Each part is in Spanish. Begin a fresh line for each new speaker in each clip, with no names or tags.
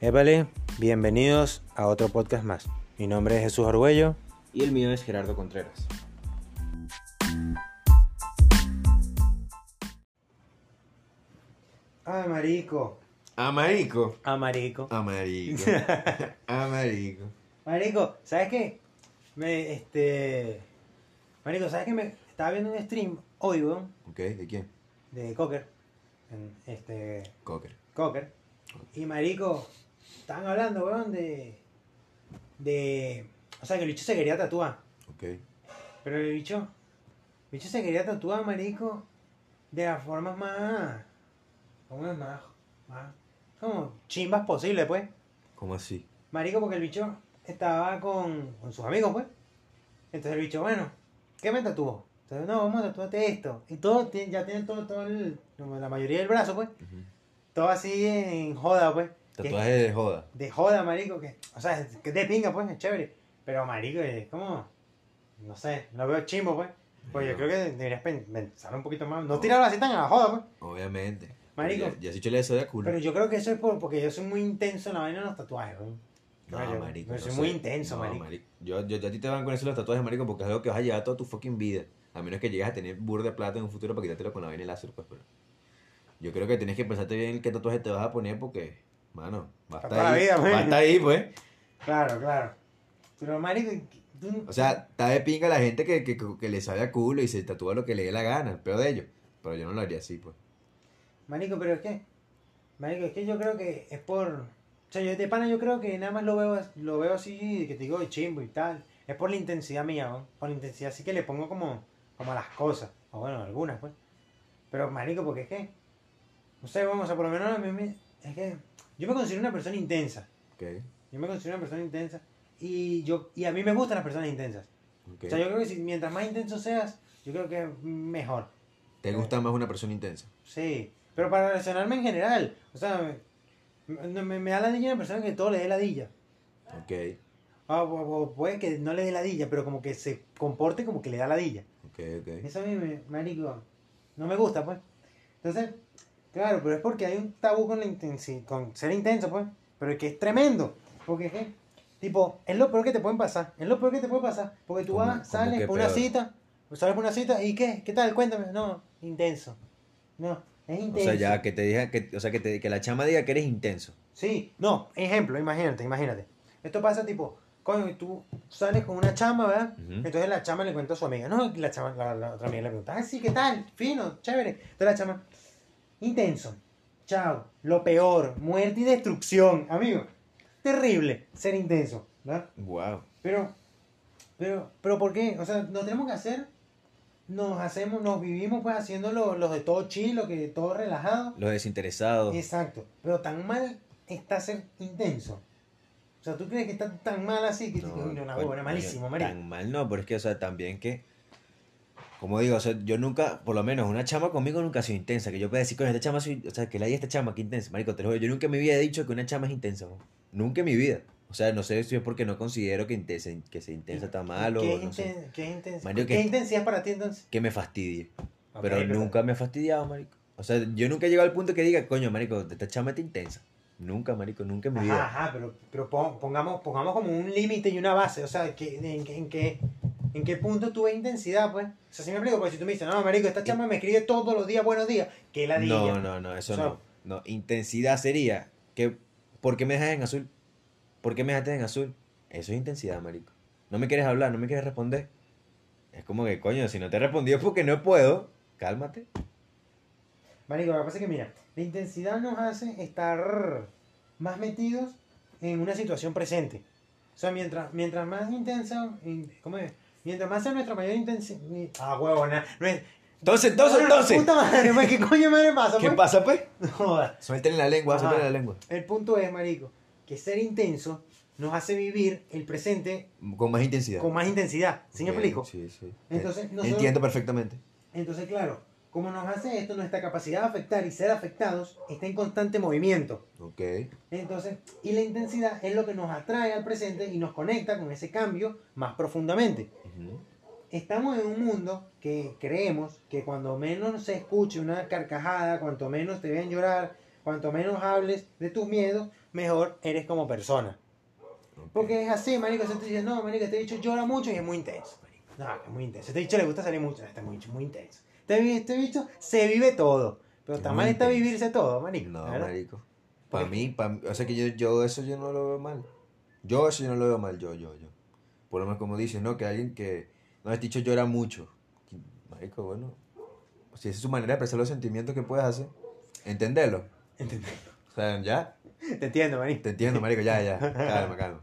Épale, bienvenidos a otro podcast más. Mi nombre es Jesús Arguello.
Y el mío es Gerardo Contreras.
Ay, marico.
Amarico.
Amarico.
Amarico. Amarico.
Marico, ¿sabes qué? Me, este... Marico, ¿sabes qué? Me estaba viendo un stream hoy, weón,
Ok, ¿de quién?
de Cocker. En, este...
Cocker.
Cocker. Y marico, estaban hablando, weón, de... De... O sea, que el bicho se quería tatuar.
Ok.
Pero el bicho... El bicho se quería tatuar, marico, de las formas más... ¿Cómo es? Más... Más... Como chimbas posible, pues.
¿Cómo así?
Marico, porque el bicho estaba con, con sus amigos, pues. Entonces el bicho, bueno, ¿qué me tatuó? Entonces, no, vamos a tatuarte esto. Y todo, tiene- ya tienen todo, todo el, la mayoría del brazo, pues. Todo así en joda, pues.
Tatuaje de joda.
de joda, marico, que, o sea, que de pinga, pues, es chévere. Pero, marico, es como, no sé, lo veo chimbo, pues. Pues yo
No.
creo que deberías pen- pensar un poquito más. No tirarlo así tan a la joda, pues.
Obviamente.
Marico.
Ya, ya si chole eso de culo.
Pero yo creo que eso es por, porque yo soy muy intenso en la vaina de los tatuajes, weón.
No,
yo,
marico.
Yo
no
soy
sé.
muy intenso,
No,
marico.
Yo, yo, yo a ti te van con eso los tatuajes, marico, porque es algo que vas a llevar toda tu fucking vida. A menos que llegues a tener burda de plata en un futuro para quitártelo con la vaina láser, pues, pero... Yo creo que tienes que pensarte bien qué tatuaje te vas a poner porque, mano, va a estar ahí.
vida, pues.
va a estar ahí, pues.
Claro, claro. Pero, marico, tú...
O sea, está de pinga la gente que, que, que le sabe a culo y se tatúa lo que le dé la gana, el peor de ellos. Pero yo no lo haría así, pues.
Marico, pero es que... Marico, es que yo creo que es por... O sea, yo de pana yo creo que nada más lo veo, lo veo así, que te digo chimbo y tal. Es por la intensidad mía, ¿no? Por la intensidad así que le pongo como, como a las cosas. O bueno, algunas, pues. Pero, marico, porque es que... No sé, vamos, o sea, por lo menos a mí me... Es que... Yo me considero una persona intensa.
Ok,
Yo me considero una persona intensa. Y, yo, y a mí me gustan las personas intensas.
ok.
O sea, yo creo que si, mientras más intenso seas, yo creo que es mejor.
¿Te gusta más una persona intensa?
Sí. Pero para relacionarme en general. O sea, me, me, me da ladilla una persona que todo le dé ladilla.
Ok,
O, o- o puede que no le dé ladilla, pero como que se comporte como que le da ladilla.
ok, ok.
Eso a mí, me, marico, no me gusta, pues. Entonces, claro, pero es porque hay un tabú con, la intensi- con ser intenso, pues. Pero es que es tremendo. Porque es que, tipo, es lo peor que te pueden pasar. Es lo peor que te puede pasar. Porque tú
¿Cómo-
vas, sales por una
peor?
cita, sales por una cita, ¿y qué? ¿Qué tal? Cuéntame. No, intenso. No, es
O
intenso.
sea, ya que te diga, que, o sea, que, te, que la chama diga que eres intenso.
Sí, no, ejemplo, imagínate, imagínate. Esto pasa tipo, coño, tú sales con una chama, ¿verdad? Entonces la chama le cuenta a su amiga, no, y la, chama, la, la otra amiga le pregunta, ah, sí, ¿qué tal? Fino, chévere. Entonces la chama, intenso, chao, lo peor, muerte y destrucción, amigo. Terrible ser intenso, ¿verdad?
Wow.
Pero, pero, pero ¿por qué? O sea, nos tenemos que hacer, nos hacemos, nos vivimos pues haciendo lo- los de todo chilo, que todo relajado.
Los desinteresados.
Exacto, pero tan mal está ser intenso. O sea, ¿tú crees que está tan mal así que
No,
no, huevona, malísimo, marico?
Tan mal no, pero es que, o sea, también que. Como digo, o sea, yo nunca, por lo menos una chama conmigo nunca ha sido intensa. Que yo pueda decir, coño, esta chama soy. O sea, que la hay esta chama, que intensa. Marico, te lo juro, yo nunca en mi vida he dicho que una chama es intensa. Nunca en mi vida. O sea, no sé si es porque no considero que, intensa, que sea intensa está mal o
¿Qué es,
no sé.
inten- qué es intenso?
Marico,
¿Qué
que-
intensidad para ti entonces?
Que me fastidie. Pero nunca me ha fastidiado, marico. O sea, yo nunca he llegado al punto que diga, coño, marico, esta chama está intensa. Nunca, marico, nunca en mi vida.
ajá, pero, pero pon- pongamos, pongamos como un límite y una base. O sea, ¿qué- en, qué- en, qué, ¿en qué punto tú ves intensidad, pues? O sea, si me explico, porque si tú me dices, no, marico, esta chama me escribe todos los días buenos días, que la diga.
No, no, no, eso
O sea-
no. No, intensidad sería que ¿por qué me dejas en azul? ¿Por qué me dejaste en azul? Eso es intensidad, marico. No me quieres hablar, no me quieres responder. Es como que, coño, si no te he respondido es porque no puedo. Cálmate.
Marico, lo que pasa es que, mira, la intensidad nos hace estar más metidos en una situación presente. O sea, mientras, mientras más intensa, in- ¿cómo es? Mientras más sea nuestra mayor intensidad... Ah, huevona. No es...
Entonces, entonces, entonces.
Puta madre, ¿qué coño madre pasa?
¿Qué
pues?
pasa, pues? La lengua, suéltale la lengua.
El punto es, marico, que ser intenso nos hace vivir el presente
Con más intensidad.
con más intensidad. ¿Sí me
Ok,
explico?
Sí, sí.
Entonces, nosotros-
Entiendo perfectamente.
Entonces, claro, como nos hace esto, nuestra capacidad de afectar y ser afectados está en constante movimiento.
Ok.
Entonces, y la intensidad es lo que nos atrae al presente y nos conecta con ese cambio más profundamente.
Ujú.
Estamos en un mundo que creemos que cuando menos se escuche una carcajada, cuanto menos te vean llorar, cuanto menos hables de tus miedos, mejor eres como persona.
Ok.
Porque es así, marico, se te dice, no, marico, este bicho llora mucho y es muy intenso. marico. No, es muy intenso. Este bicho le gusta salir mucho, este bicho es muy intenso. Este, este bicho se vive todo. Pero
Es
está mal está vivirse todo, marico.
No,
¿verdad?
marico. Para mí, pa' mí- o sea que yo, yo eso yo no lo veo mal. Yo eso yo no lo veo mal, yo, yo, yo. Por lo menos como dices, ¿no? Que alguien que, no, este dicho llora mucho. Marico, bueno, si esa es su manera de expresar los sentimientos que puedes hacer, entenderlo.
¿Entendés?
O sea, ya,
Te entiendo, marico.
te entiendo, marico, ya, ya, calma, calma.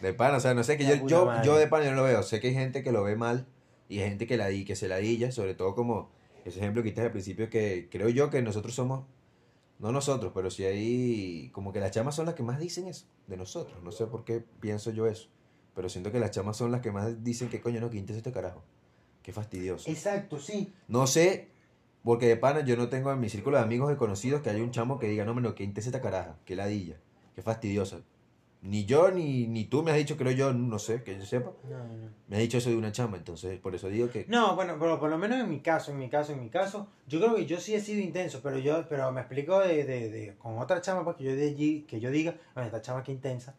De pana, o sea, no sé, que
La
yo, yo,
madre.
yo de pana yo no lo veo. Sé que hay gente que lo ve mal y hay gente que, la, di- que se ladilla, sobre todo como ese ejemplo que diste al principio, que creo yo que nosotros somos, no nosotros, pero sí hay, como que las chamas son las que más dicen eso, de nosotros. No sé por qué pienso yo eso, pero siento que las chamas son las que más dicen que coño, no, que intenso este carajo. Qué fastidioso.
Exacto, sí.
No sé, porque de pana yo no tengo en mi círculo de amigos y conocidos que haya un chamo que diga, no, no, que intensa esta caraja, que ladilla, que fastidiosa. Ni yo, ni, ni tú me has dicho, creo yo, no sé, que yo sepa,
No, no.
me has dicho eso de una chama, entonces por eso digo que...
No, bueno, pero por lo menos en mi caso, en mi caso, en mi caso, yo creo que yo sí he sido intenso, pero yo, pero me explico de, de, de- con otra chama, pues que yo de allí, que yo diga, bueno, esta chama que intensa,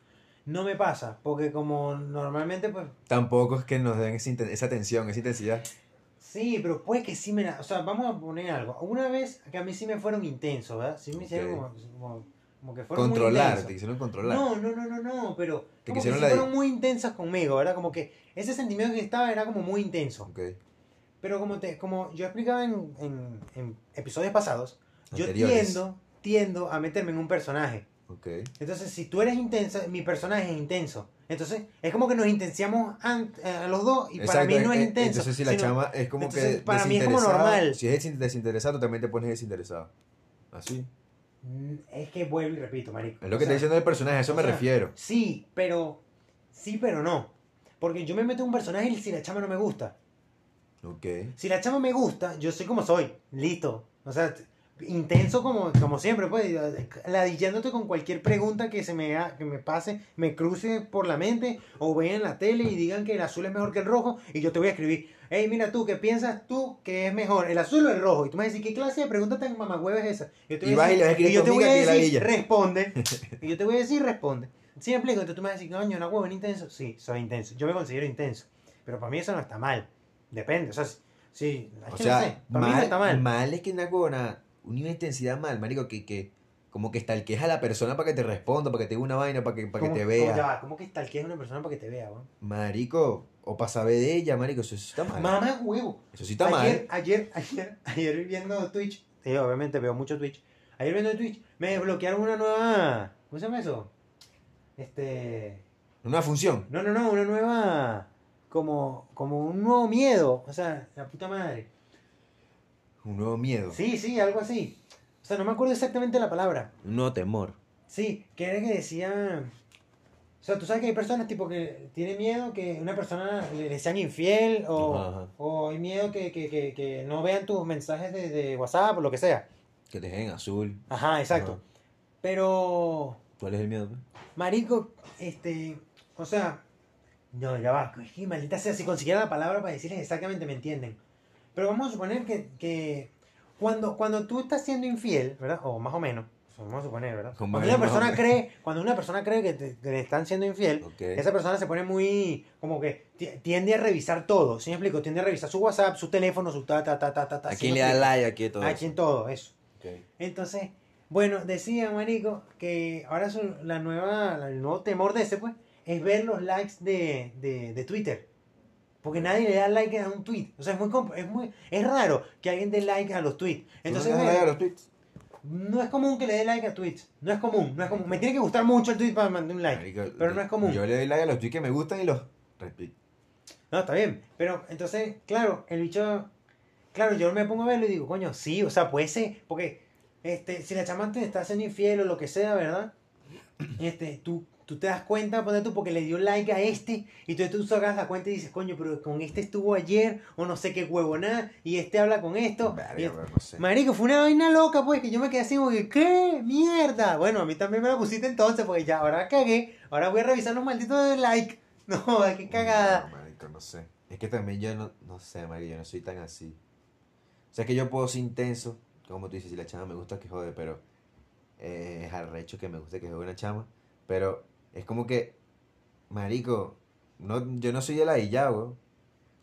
no me pasa, porque como normalmente, pues,
Tampoco es que nos den esa, tensión, esa intensidad.
sí, pero puede que sí me la, o sea, vamos a poner algo, una vez que a mí sí me fueron intensos, ¿verdad? Sí me hicieron como, como que fueron muy
Controlar,
intensos.
te quisieron controlar.
No, no, no, no, no, pero
Te
como que sí fueron muy intensas conmigo, ¿verdad? Como que ese sentimiento que estaba era como muy intenso.
Ok,
Pero como te, como yo explicaba en, en, en episodios pasados, yo
Anteriores.
tiendo, tiendo a meterme en un personaje.
ok.
Entonces, si tú eres intensa, mi personaje es intenso. Entonces, es como que nos intensiamos eh, a los dos y para mí
Exacto,
no es
eh,
intenso.
Entonces si la
sino-
chama es como
entonces,
que
para mí es como normal.
Si es desin- desinteresado, también te pones desinteresado. Así.
Mm, Es que vuelvo y repito, marico.
Es lo que está diciendo el personaje, a eso me
sea,
refiero.
Sí, pero... Sí, pero no. Porque yo me meto en un personaje y si la chama no me gusta.
Ok.
Si la chama me gusta, yo soy como soy, listo. O sea, intenso como, como siempre, pues, ladillándote con cualquier pregunta que se me, ha- que me pase, me cruce por la mente, o vean la tele y digan que el azul es mejor que el rojo, y yo te voy a escribir, hey, mira tú, ¿qué piensas tú que es mejor, el azul o el rojo? Y tú me vas a decir, ¿qué clase de pregunta tan mamagüeva es esa? Yo te
Y
voy a
vas y
decir- y yo te voy a decir, responde. y yo te voy a decir, responde. ¿Sí me explico? Entonces tú me vas a decir, coño, una hueva intenso. Sí, soy intenso. Yo me considero intenso. Pero para mí eso no está mal. Depende. O sea, sí,
O sea,
no sé. Para mí no
mal,
está mal.
mal es que una huevona, una intensidad mal, marico, que, que como que stalkees a la persona para que te responda, para que te diga una vaina, para que, para que
¿Cómo-
te
ya
vea.
va? ¿Cómo que stalkeas a una persona para que te vea, weón?
Marico, o para saber de ella, marico, eso sí está mal.
Mamá huevo.
Eso sí está
ayer,
mal.
ayer, ayer, ayer viendo Twitch, sí, obviamente veo mucho Twitch. Ayer viendo Twitch, me desbloquearon una nueva. ¿Cómo se llama eso? Este.
Una función.
No, no, no, una nueva. Como, como un nuevo miedo. O sea, la puta madre.
Un nuevo miedo.
Sí, sí, algo así. Sea, no me acuerdo exactamente la palabra.
Un nuevo temor.
Sí, que era que decía. O sea, tú sabes que hay personas tipo que tienen miedo que una persona le, sean infiel o,
Ajá,
o hay miedo que, que, que, que no vean tus mensajes de, de WhatsApp o lo que sea.
Que te dejen azul.
Ajá, exacto.
Ajá.
Pero,
¿Cuál es el miedo?
marico, este, o sea, no, ya va, maldita sea, si consiguiera la palabra para decirles exactamente me entienden. Pero vamos a suponer que, que cuando, cuando tú estás siendo infiel, ¿verdad? O más o menos, vamos a suponer, ¿verdad?
Como
Cuando una persona cree, cuando una persona cree que te, que le están siendo infiel, esa persona se pone muy, como que ti- tiende a revisar todo, ¿sí me explico? Tiende a revisar su WhatsApp, su teléfono, su ta, ta, ta, ta, ta, ta.
¿A
¿sí
quién
me
le da like aquí todo?
A
eso?
quién todo, eso. Entonces, bueno, decía Marico que ahora su- la nueva, el nuevo temor de ese, pues, es ver los likes de, de, de Twitter. Porque nadie le da like a un tweet. O sea, es muy, es muy, es raro que alguien dé like a los tweets. Entonces,
¿Tú no like a los tweets?
no es común que le dé like a tweets. No es común, no es común. Me tiene que gustar mucho el tweet para mandar un like.
Marico,
pero no es común.
Yo le doy like a los tweets que me gustan y los repito.
No, está bien. Pero entonces, claro, el bicho. Claro, yo me pongo a verlo y digo, coño, sí, o sea, puede ser. Porque este, si la chama te está haciendo infiel o lo que sea, ¿verdad? Este, tú, tú te das cuenta, ponte tú, porque le dio like a este, y tú, tú sacas la cuenta y dices, coño, pero con este estuvo ayer, o no sé qué huevo nada, y este habla con esto.
No sé.
Marico, fue una vaina loca, pues, que yo me quedé así como que, ¿qué? ¡Mierda! Bueno, a mí también me la pusiste entonces, porque ya, ahora cagué, ahora voy a revisar los malditos de like. No, qué cagada.
No, marico, no sé. Es que también yo no, no sé, marico, yo no soy tan así. O sea, que yo puedo ser intenso, como tú dices, si la chama me gusta que jode, pero eh, es arrecho que me guste que juegue una chama. Pero es como que, marico, no, yo no soy el ladillado, weón.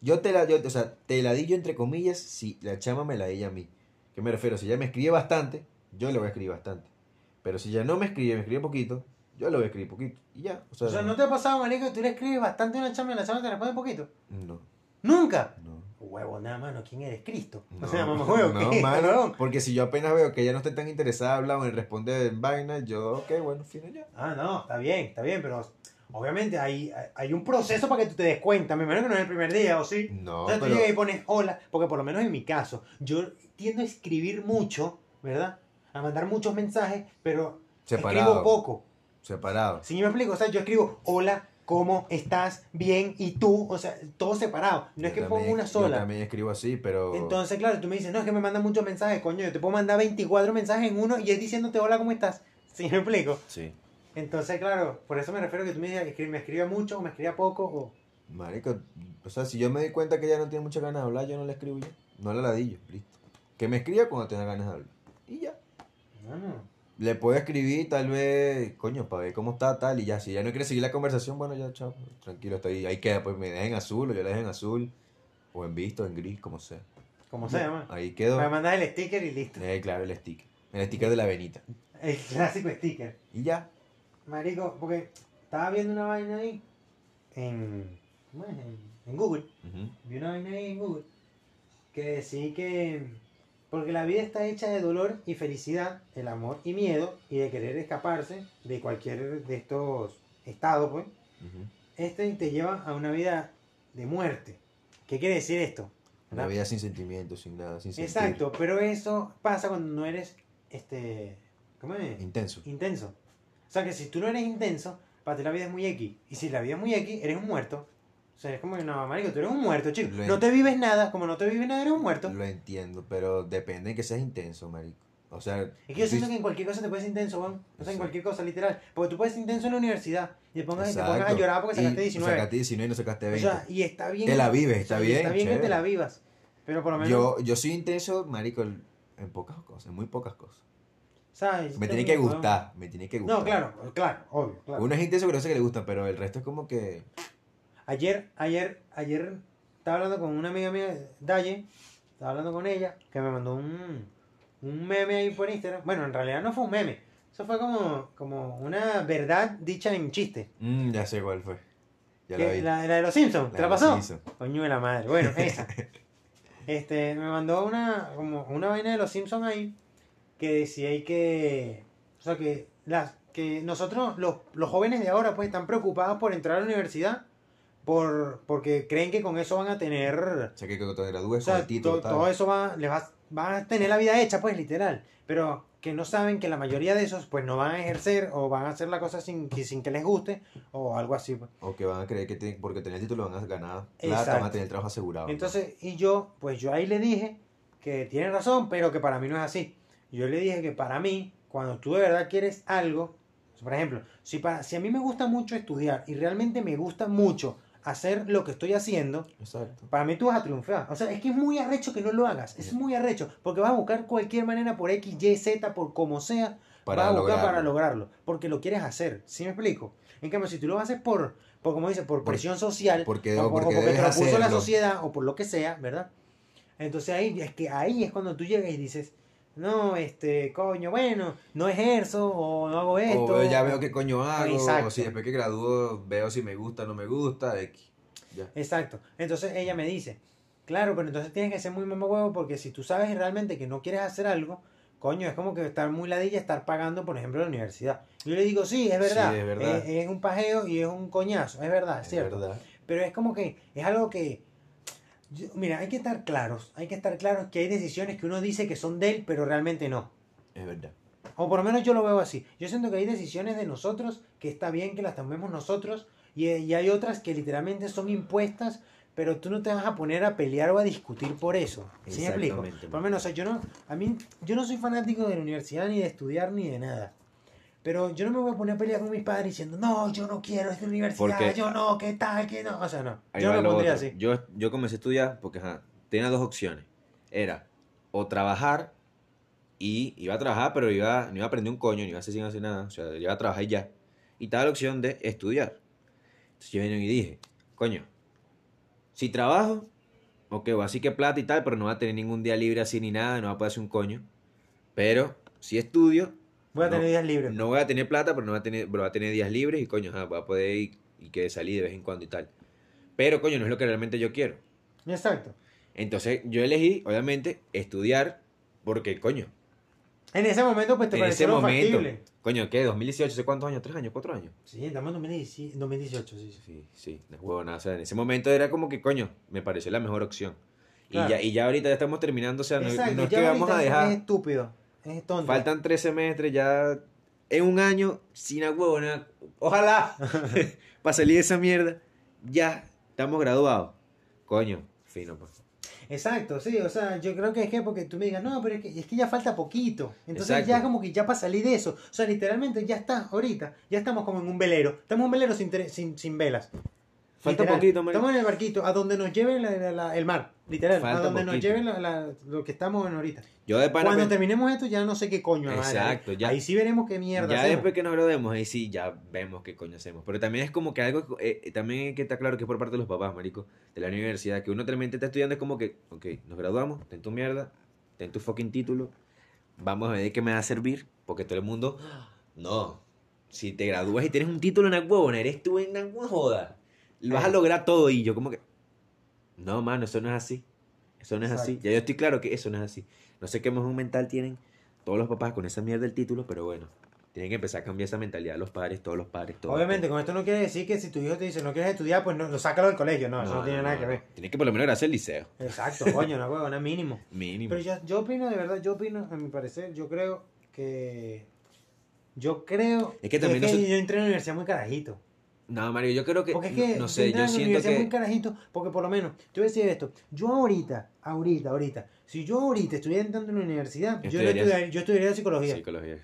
Yo te la, yo, o sea, te la di yo entre comillas si la chama me la di a mí. ¿Qué me refiero? Si ella me escribe bastante, yo le voy a escribir bastante. Pero si ella no me escribe, me escribe poquito, yo le voy a escribir poquito. Y ya. O sea,
O sea, ¿no te ha pasado, marico, que tú le escribes bastante a una chama y la chama te responde poquito?
no,
¡Nunca!
no.
Huevo, nada, mano, ¿quién eres? Cristo.
No,
o sea, mamá huevo,
no,
¿qué?
mano, porque si yo apenas veo que ella no esté tan interesada hablando en responder en vaina, yo, ok, bueno, fino ya.
Ah, no, está bien, está bien, pero obviamente hay, hay un proceso para que tú te des cuenta. Me imagino que no es el primer día, ¿o sí?
No,
o sea, tú
pero-
llegas y pones hola, porque por lo menos en mi caso, yo tiendo a escribir mucho, ¿verdad? A mandar muchos mensajes, pero escribo poco.
Separado.
Si me explico, o sea, yo escribo hola, ¿cómo estás? Bien, ¿y tú? O sea, todo separado. No es
Yo
que pongo una
Yo
sola.
también escribo así, pero.
Entonces, claro, tú me dices, no, es que me mandan muchos mensajes, coño, yo te puedo mandar 24 mensajes en uno y es diciéndote hola, ¿cómo estás? ¿Sí me explico?
Sí.
Entonces, claro, por eso me refiero a que tú me escri- me escriba mucho o me escriba poco o...
Marico, o sea, si yo me doy cuenta que ella no tiene muchas ganas de hablar, yo no le escribo ya. No la ladillo, listo. Que me escriba cuando tenga ganas de hablar. Y ya.
No, no.
Le puedo escribir tal vez, coño, para ver cómo está, tal, y ya. Si ya no quiere seguir la conversación, bueno, ya, chao. Tranquilo, está ahí. Ahí queda, pues me dejen azul o yo la dejo en azul. O en visto, en gris, como sea.
Como se llama.
Ahí quedó.
Me mandas el sticker y listo.
Eh, claro, el sticker. El sticker de la venita.
El clásico sticker.
Y ya.
Marico, porque estaba viendo una vaina ahí en... ¿cómo es? En, en Google. Vi una vaina ahí en Google que decía que... Porque la vida está hecha de dolor y felicidad, el amor y miedo, y de querer escaparse de cualquier de estos estados, pues. Este te lleva a una vida de muerte. ¿Qué quiere decir esto?
Una vida sin sentimientos, sin nada, sin sentir.
Exacto, pero eso pasa cuando no eres, este, ¿cómo es?
Intenso.
Intenso. O sea que si tú no eres intenso, para ti la vida es muy X. Y si la vida es muy X, eres un muerto. O sea, es como que no, marico, tú eres un muerto, chico.
Lo
No te vives nada, como no te vives nada, eres un muerto.
Lo entiendo, pero depende de que seas intenso, marico. O sea,
Es que yo siento que en cualquier cosa te puedes intenso, Juan. O sea, en cualquier cosa, literal. Porque tú puedes ser intenso en la universidad y te pongas, te pongas a llorar porque sacaste
Y
19.
Sacaste 19 y no sacaste
O
20.
sea, y está bien.
Te la vives,
o
está
sea,
bien,
Está bien que te la vivas. Pero por lo menos.
yo, yo soy intenso, marico, en pocas cosas, en muy pocas cosas.
¿sabes?
Me tiene que gustar, me tiene que gustar.
No, claro, claro, obvio, claro.
Uno es intenso, pero sé que le gusta, pero el resto es como que...
Ayer, ayer, ayer estaba hablando con una amiga mía, Daye, estaba hablando con ella, que me mandó un, un meme ahí por Instagram. Bueno, en realidad no fue un meme, eso fue como, como una verdad dicha en chiste.
mm, ya sé cuál fue. Ya
Que-
la vi.
la, la de los Simpsons, ¿te la pasó?
Simpsons.
Coño de la madre, bueno, esa. Este, me mandó una, como una vaina de los Simpsons ahí, que decía ahí que, o sea, que, las, que nosotros, los, los jóvenes de ahora, pues, están preocupados por entrar a la universidad, por, porque creen que con eso van a tener,
O sea, que cuando te gradúes
o sea,
con el título,
to-
tal.
todo eso va, les va, van a tener la vida hecha, pues, literal, pero que no saben que la mayoría de esos, pues, no van a ejercer, o van a hacer la cosa sin, que- sin que les guste, o algo así, pues.
O que van a creer que tienen- porque tener el título van a ganar plata, van a tener el trabajo asegurado.
Entonces, y yo, pues yo ahí le dije que tiene razón, pero que para mí no es así. Yo le dije que para mí, cuando tú de verdad quieres algo, por ejemplo, si, para, si a mí me gusta mucho estudiar y realmente me gusta mucho hacer lo que estoy haciendo,
Exacto.
para mí tú vas a triunfar. O sea, es que es muy arrecho que no lo hagas. Es muy arrecho, porque vas a buscar cualquier manera por X, Y, Z, por como sea,
Para
vas a buscar
lograrlo.
para lograrlo, porque lo quieres hacer. ¿Sí me explico? En cambio, si tú lo haces por, por como dice, por
Por-
presión social,
porque-
o,
o porque
porque te
debes
lo puso la sociedad, o por lo que sea, ¿verdad? Entonces ahí es que ahí es cuando tú llegas y dices, no, este, coño, bueno, no ejerzo, o no hago esto.
O ya veo qué coño hago,
Exacto.
o si después que gradúo veo si me gusta o no me gusta, X. Ya.
Exacto. Entonces ella me dice, claro, pero entonces tienes que ser muy mamahuevo porque si tú sabes realmente que no quieres hacer algo, coño, es como que estar muy ladilla estar pagando, por ejemplo, la universidad. Yo le digo, sí, es verdad.
Sí, es verdad.
Es, es un pajeo y es un coñazo, es verdad, es
Es
cierto.
verdad.
Pero es como que es algo que... yo- mira, hay que estar claros, hay que estar claros que hay decisiones que uno dice que son de él, pero realmente no.
Es verdad.
O por lo menos yo lo veo así. Yo siento que hay decisiones de nosotros que está bien que las tomemos nosotros y, y hay otras que literalmente son impuestas, pero tú no te vas a poner a pelear o a discutir por eso. ¿Sí me explico? Por lo menos, o sea, yo no, a mí, yo no soy fanático de la universidad ni de estudiar ni de nada. Pero yo no me voy a poner a pelear con mis padres diciendo, no, yo no quiero esta universidad,
Porque-
yo no, qué tal, qué no. O sea, no.
Ahí
yo
va
no
lo
lo pondría
otro.
así.
Yo, yo comencé a estudiar porque ajá, tenía dos opciones. Era o trabajar Y iba a trabajar, pero iba, no iba a aprender un coño, ni iba a hacer sin hacer nada. O sea, iba a trabajar y ya. Y estaba la opción de estudiar. Entonces yo vine y dije, coño, si trabajo, ok, voy así que plata y tal, pero no va a tener ningún día libre así ni nada, no va a poder hacer un coño. Pero si estudio,
Voy a
No,
tener días libres.
no voy a tener plata, pero no voy a tener, pero voy a tener días libres y coño, ajá, voy a poder ir y que salir de vez en cuando y tal. Pero coño, no es lo que realmente yo quiero.
Exacto.
Entonces yo elegí, obviamente, estudiar porque, coño,
En ese momento, pues te
en
pareció
ese momento,
factible.
coño, ¿qué? ¿2018? ¿Hace cuántos años? ¿Tres años? ¿Cuatro años?
Sí, estamos en 2017 2018, sí, sí.
Sí, sí, no es huevona. O sea, en ese momento era como que, coño, me pareció la mejor opción.
Claro.
Y, ya, y ya ahorita ya estamos terminando, o sea, no,
Exacto,
no es que vamos a dejar.
Es estúpido, es tonto.
Faltan tres semestres, ya en un año, sin a huevona. Ojalá, para salir de esa mierda, ya estamos graduados. Coño, fino, pues.
Exacto, sí, o sea, yo creo que es que porque tú me digas, no, pero es que, es que ya falta poquito. Entonces
Exacto.
ya como que ya para salir de eso. O sea, literalmente ya está, ahorita, ya estamos como en un velero. Estamos en un velero sin, sin, sin velas.
Falta
Literal.
poquito, marico.
Estamos en el barquito, a donde nos lleve la- la- la- el mar, literal.
Falta
a donde nos
poquito.
lleve la- la- lo que estamos en ahorita.
Yo de.
Cuando
pen-
terminemos esto ya no sé qué coño. madre.
Exacto, ya-
Ahí sí veremos qué mierda
Ya
hacemos.
después que nos graduemos, ahí sí, ya vemos qué coño hacemos. Pero también es como que algo, eh, eh, también que está claro que es por parte de los papás, marico, de la universidad, que uno realmente está estudiando es como que, ok, nos graduamos, ten tu mierda, ten tu fucking título, vamos a ver qué me va a servir, porque todo el mundo, no, si te gradúas y tienes un título en la huevona, eres tú en la joda, lo vas a
Eh.
lograr todo y yo como que, no, mano, eso no es así, eso no es así,
Exacto.
ya yo estoy claro que eso no es así. No sé qué mejor mental tienen todos los papás con esa mierda del título, pero bueno, tienen que empezar a cambiar esa mentalidad los padres, todos los padres, todos.
Obviamente, con esto no quiere decir que si tu hijo te dice no quieres estudiar, pues no, lo sácalo del colegio. No, eso no tiene nada que ver.
Tiene que por lo menos gracias al liceo,
Exacto, coño, una huevona mínimo.
mínimo.
Pero yo, yo opino, de verdad, yo opino, a mi parecer, yo creo que. Yo creo.
Es que también no
yo
se-
entré en la universidad muy carajito.
No, Mario, yo creo que,
Porque es que.
no
yo
sé, yo siento que...
carajito, porque por lo menos, te voy a decir esto. Yo ahorita, ahorita, ahorita, si yo ahorita estuviera entrando en la universidad, yo, no estudiaría, yo estudiaría psicología.
Psicología.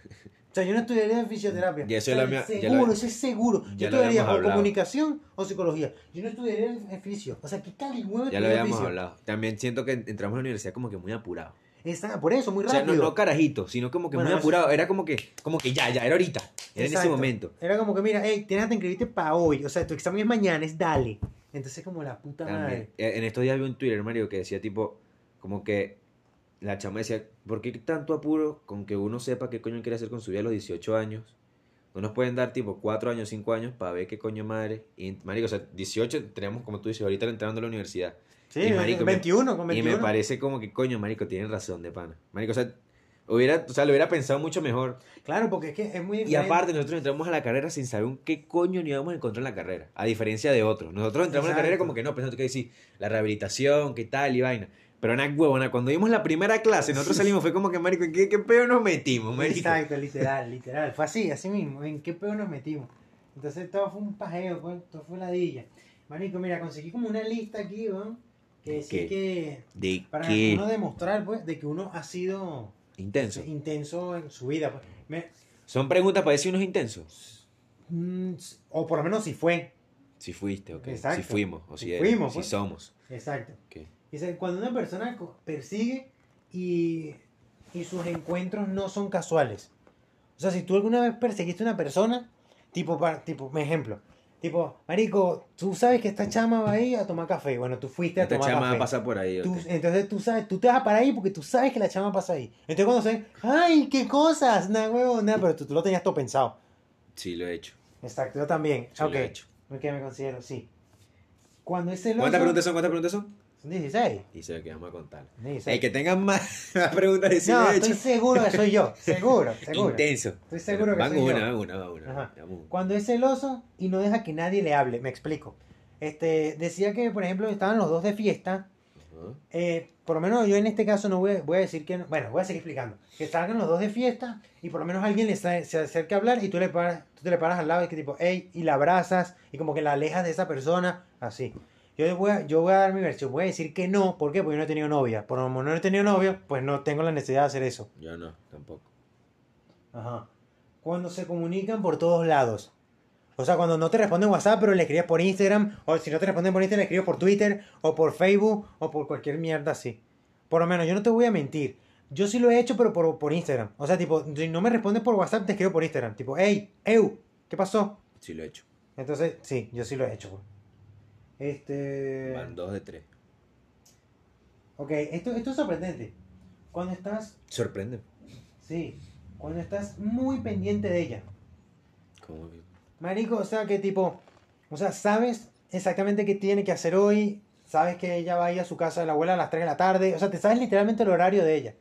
O sea, yo no estudiaría fisioterapia.
Ya eso
O sea,
es la
seguro, eso es seguro. Yo estudiaría o comunicación o psicología. Yo no estudiaría el fisio. O sea, ¿qué tal y huevo
Ya lo habíamos
fisio?
hablado. También siento que entramos a la universidad como que muy apurado.
Por eso, muy
O sea,
rápido.
no, no carajito, sino como que
Bueno,
muy apurado. Era como que, como que ya, ya, era ahorita. Era en ese momento.
Era como que, mira, hey, tienes que inscribirte para hoy. O sea, tu examen es mañana, es dale. Entonces, como la puta madre.
Eh, En estos días vi un Twitter, Mario, que decía tipo, como que la chama decía, ¿por qué tanto apuro con que uno sepa qué coño quiere hacer con su vida a los 18 años? No nos pueden dar tipo 4 años, 5 años para ver qué coño madre. Y, marico, o sea, 18 tenemos, como tú dices, ahorita entrando a la universidad.
Sí,
Y, marico, me-
21, con
Y
21.
me parece como que, coño, marico, tienen razón de pana. Marico, o sea, hubiera, o sea, lo hubiera pensado mucho mejor.
Claro, porque es que es muy
Y
diferente.
aparte, nosotros entramos a la carrera sin saber un qué coño ni íbamos a encontrar en la carrera. A diferencia de otros. Nosotros entramos a la carrera como que no, pensando que sí, la rehabilitación, qué tal y vaina. Pero una huevona, cuando vimos la primera clase, nosotros salimos, fue como que, marico, ¿en qué, qué pedo nos metimos, marico?
Exacto, literal, literal. Fue así, así mismo. ¿En qué pedo nos metimos? Entonces todo fue un pajeo, pues, todo fue ladilla. Marico, mira, conseguí como una lista aquí, ¿no? Que
¿De
decía
qué?
que...
¿De
Para
qué?
uno demostrar, pues, de que uno ha sido
Intenso.
intenso en su vida. Pues. Me-
Son preguntas para decir unos intensos.
mm, o por lo menos si fue.
Si fuiste, ok.
Exacto.
Si fuimos, o si,
Si
eres,
fuimos,
si
pues.
somos.
Exacto. Dice, cuando una persona persigue y, y sus encuentros no son casuales. O sea, si tú alguna vez perseguiste a una persona, tipo, para, tipo, ejemplo, tipo, marico, tú sabes que esta chama va a ir a tomar café. Bueno, tú fuiste a
Esta
tomar
chama va a
café.
pasar por ahí,
Tú- entonces tú sabes, tú te vas a parar ahí porque tú sabes que la chama pasa ahí. Entonces cuando se ay, qué cosas, nada huevo, nada, pero tú, tú lo tenías todo pensado.
Sí, lo he hecho.
Exacto, yo también.
Sí, lo he hecho.
ok, me considero, sí. Cuando es celoso...
¿Cuántas preguntas son? ¿Cuántas preguntas son?
Son 16.
Y sé que vamos a contar.
16.
El que tengan más, preguntas de
No,
lo
estoy
hecho.
seguro que soy yo. Seguro, seguro.
Intenso.
Estoy seguro que
van
soy
una,
yo.
van una, van una. Una.
Cuando es celoso y no deja que nadie le hable, me explico. Este, decía que, por ejemplo, estaban los dos de fiesta. Eh, por lo menos yo en este caso no voy voy a decir que... no- bueno, voy a seguir explicando. Que salgan los dos de fiesta y por lo menos alguien le sa- se acerca a hablar y tú, le paras, tú te le paras al lado y que tipo, hey, y la abrazas y como que la alejas de esa persona, así. Yo voy, a, yo voy a dar mi versión, voy a decir que no, ¿por qué? Porque yo no he tenido novia. Por como no he tenido novio, pues no tengo la necesidad de hacer eso.
Yo no, tampoco.
Ajá. Cuando se comunican por todos lados. O sea, cuando no te responden WhatsApp, pero le escribes por Instagram, o si no te responden por Instagram, le escribes por Twitter, o por Facebook, o por cualquier mierda así. Por lo menos, yo no te voy a mentir. Yo sí lo he hecho, pero por, por Instagram. O sea, tipo, si no me respondes por WhatsApp, te escribo por Instagram. Tipo, hey, Eu, ¿qué pasó?
Sí lo he hecho.
Entonces, sí, yo sí lo he hecho, güey. Este.
Van dos de tres.
Ok, esto, esto es sorprendente. Cuando estás.
Sorprende.
Sí, cuando estás muy pendiente de ella.
¿Cómo que?
Marico, o sea, que tipo. O sea, sabes exactamente qué tiene que hacer hoy. Sabes que ella va a ir a su casa de la abuela a las 3 de la tarde. O sea, te sabes literalmente el horario de ella.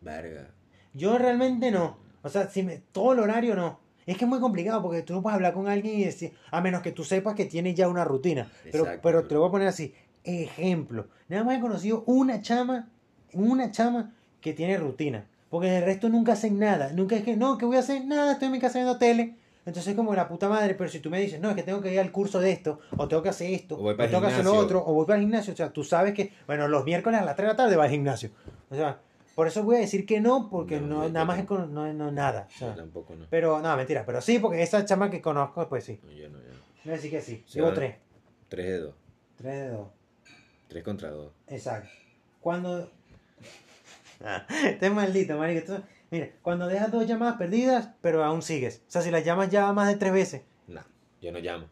Verga.
Yo realmente no. O sea, si me, todo el horario no. Es que es muy complicado porque tú no puedes hablar con alguien y decir, a menos que tú sepas que tiene ya una rutina. Pero,
Exacto,
pero te lo voy a poner así. Ejemplo. Nada más he conocido una chama, una chama que tiene rutina. Porque el resto nunca hacen nada. Nunca es que, no, que voy a hacer nada, estoy en mi casa viendo tele. Entonces es como la puta madre, pero si tú me dices, no, es que tengo que ir al curso de esto, o tengo que hacer esto,
O
o,
voy para el
tengo que hacer lo
gimnasio.
otro, o voy para el gimnasio, o sea, tú sabes que, bueno, los miércoles a las 3 de la tarde va al gimnasio. O sea, por eso voy a decir que no, porque
No,
nada más no, no nada. o sea.
Yo tampoco no.
Pero, no, mentira, pero sí, porque esa chama que conozco, pues sí.
No, yo no, yo no.
Voy a decir que sí. Llevo tres.
Tres de dos.
Tres de dos.
Tres contra dos.
Exacto. Cuando. Este maldito, marico. Tú- Mira, cuando dejas dos llamadas perdidas, pero aún sigues. O sea, si las llamas ya más de tres veces.
No, yo no llamo.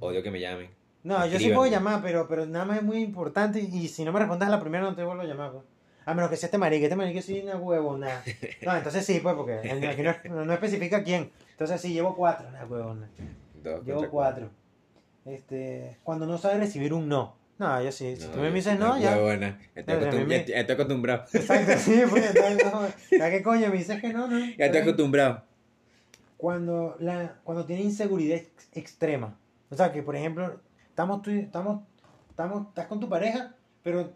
Odio que me llamen.
No, yo sí puedo llamar, pero, pero nada más es muy importante. Y si no me respondes a la primera, no te vuelvo a llamar. Pues. A menos que sea este marico. Este marico sí una huevona. No, entonces sí, pues, porque aquí no, no especifica quién. Entonces sí, llevo cuatro. Una huevona.
Dos
Llevo cuatro. Este, cuando no sabes recibir un no. No, yo sí. Si
No,
tú me dices
no,
no, ya.
huevona. Estoy, acostum-
me-
acostumbrado.
Exacto, sí, pues entonces, no, ¿ya qué coño? Me dices que no, no.
Ya estoy acostumbrado.
Cuando, la, cuando tiene inseguridad ex- extrema. O sea, que por ejemplo, estamos tú, estamos, estamos, estás con tu pareja, pero,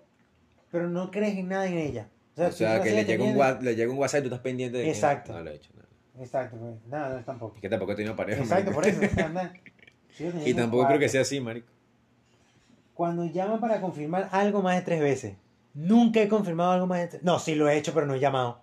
pero no crees en nada en ella.
O sea, que le llega, un le llega un WhatsApp y tú estás pendiente de que-
Exacto.
No lo he hecho. no.
Exacto, pues, nada, no, tampoco.
Es que tampoco he tenido pareja.
Exacto,
marico.
por eso. Sigo
Y tampoco creo que sea así, marico.
Cuando llama para confirmar algo más de tres veces. Nunca he confirmado algo más de tres No, sí lo he hecho, pero no he llamado.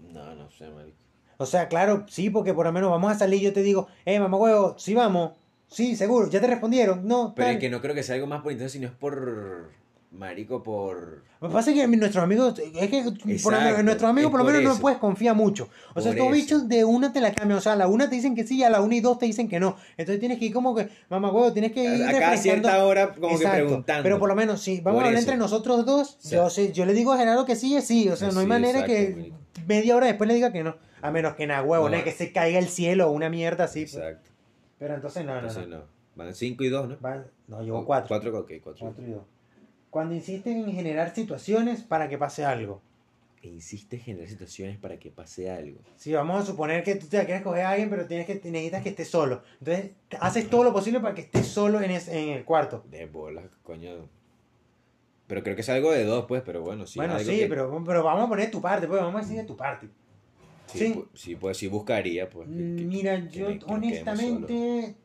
No, no sé, marico.
O sea, claro, sí, porque por lo menos vamos a salir y yo te digo, eh, mamá huevo, sí vamos. Sí, seguro, ya te respondieron. No,
Pero
tal.
es que no creo que sea algo más por intenso, sino es por. Marico, por.
Lo que pasa es que nuestros amigos, es que por
Exacto,
nuestros amigos por lo menos no
eso.
puedes confiar mucho. O sea, estos bichos de una te la cambian. O sea, a la una te dicen que sí a la una y dos te dicen que no. Entonces tienes que ir como que, mamá huevo, tienes que ir
A cada cierta hora, como
Exacto,
que preguntando.
Pero por lo menos, si vamos
Por
a hablar
eso.
entre nosotros dos, yo, yo le digo a Gerardo que sí es sí. O sea, no hay
Sí,
manera que media hora después le diga que no. A menos que nada, huevo,
No.
¿no? que se caiga el cielo o una mierda así. pues.
Exacto.
Pero entonces no, no,
Entonces
no.
no. Van cinco y dos, ¿no?
Van- no, llevo
O-
cuatro.
Cuatro, ok, cuatro.
Cuatro y dos. Cuando insisten en generar situaciones para que pase algo.
E insiste en generar situaciones para que pase algo.
Si vamos a suponer que tú te quieres coger a alguien, pero tienes que, necesitas que esté solo. Entonces, haces todo lo posible para que esté solo en, ese- en el cuarto.
De bolas, coño. Pero creo que es algo de dos, pues, pero bueno, sí.
bueno,
algo
sí,
que-
pero, pero vamos a poner tu parte, pues vamos a decir de tu parte.
Sí,
sí.
pu- sí, pues sí buscaría, pues. que-
Mira,
que
yo honestamente...